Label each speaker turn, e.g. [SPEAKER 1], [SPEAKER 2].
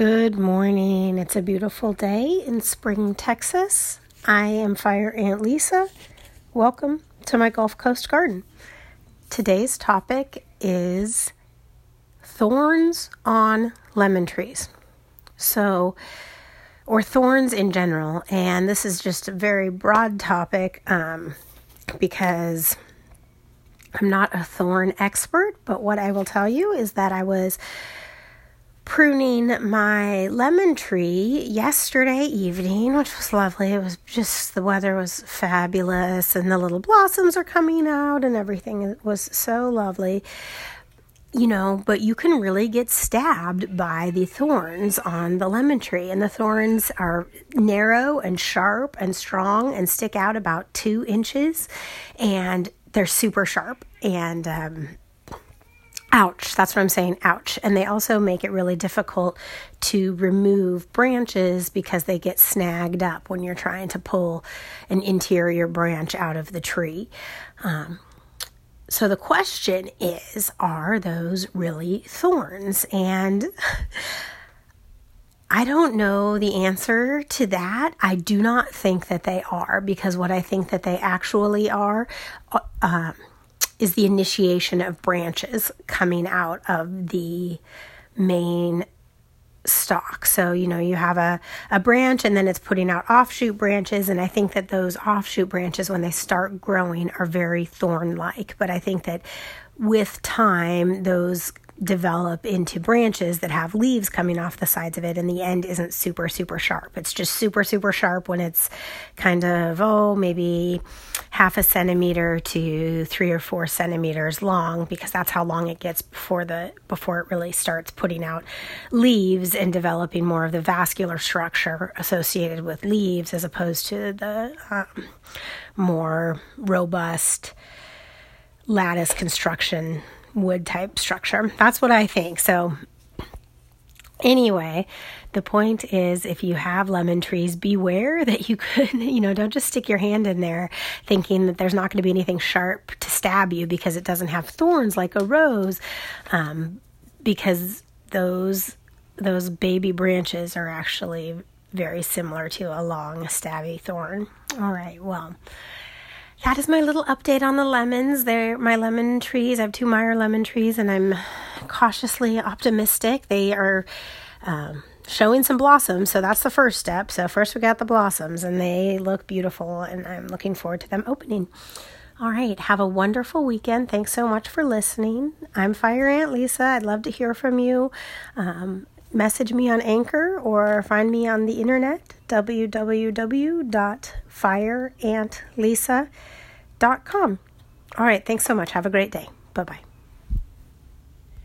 [SPEAKER 1] Good morning. It's a beautiful day in Spring, Texas. I am Fire Ant Lisa. Welcome to my Gulf Coast garden. Today's topic is thorns on lemon trees. So, or thorns in general. And this is just a very broad topic um, because I'm not a thorn expert, but what I will tell you is that I was pruning my lemon tree yesterday evening, which was lovely. It was just the weather was fabulous and the little blossoms are coming out and everything it was so lovely. You know, but you can really get stabbed by the thorns on the lemon tree. And the thorns are narrow and sharp and strong and stick out about two inches. And they're super sharp. And um, Ouch, that's what I'm saying, ouch. And they also make it really difficult to remove branches because they get snagged up when you're trying to pull an interior branch out of the tree. Um, so the question is are those really thorns? And I don't know the answer to that. I do not think that they are because what I think that they actually are. Uh, um, is the initiation of branches coming out of the main stalk. So, you know, you have a, a branch and then it's putting out offshoot branches. And I think that those offshoot branches, when they start growing, are very thorn like. But I think that with time, those develop into branches that have leaves coming off the sides of it and the end isn't super super sharp. It's just super super sharp when it's kind of oh maybe half a centimeter to three or four centimeters long because that's how long it gets before the before it really starts putting out leaves and developing more of the vascular structure associated with leaves as opposed to the um, more robust lattice construction wood type structure. That's what I think. So, anyway, the point is if you have lemon trees, beware that you could, you know, don't just stick your hand in there thinking that there's not going to be anything sharp to stab you because it doesn't have thorns like a rose. Um, because those those baby branches are actually very similar to a long stabby thorn. All right, well, that is my little update on the lemons. They're my lemon trees. I have two Meyer lemon trees, and I'm cautiously optimistic. They are um, showing some blossoms, so that's the first step. So, first we got the blossoms, and they look beautiful, and I'm looking forward to them opening. All right, have a wonderful weekend. Thanks so much for listening. I'm Fire Ant Lisa. I'd love to hear from you. Um, message me on Anchor or find me on the internet www.fireantlisa.com. All right, thanks so much. Have a great day. Bye bye.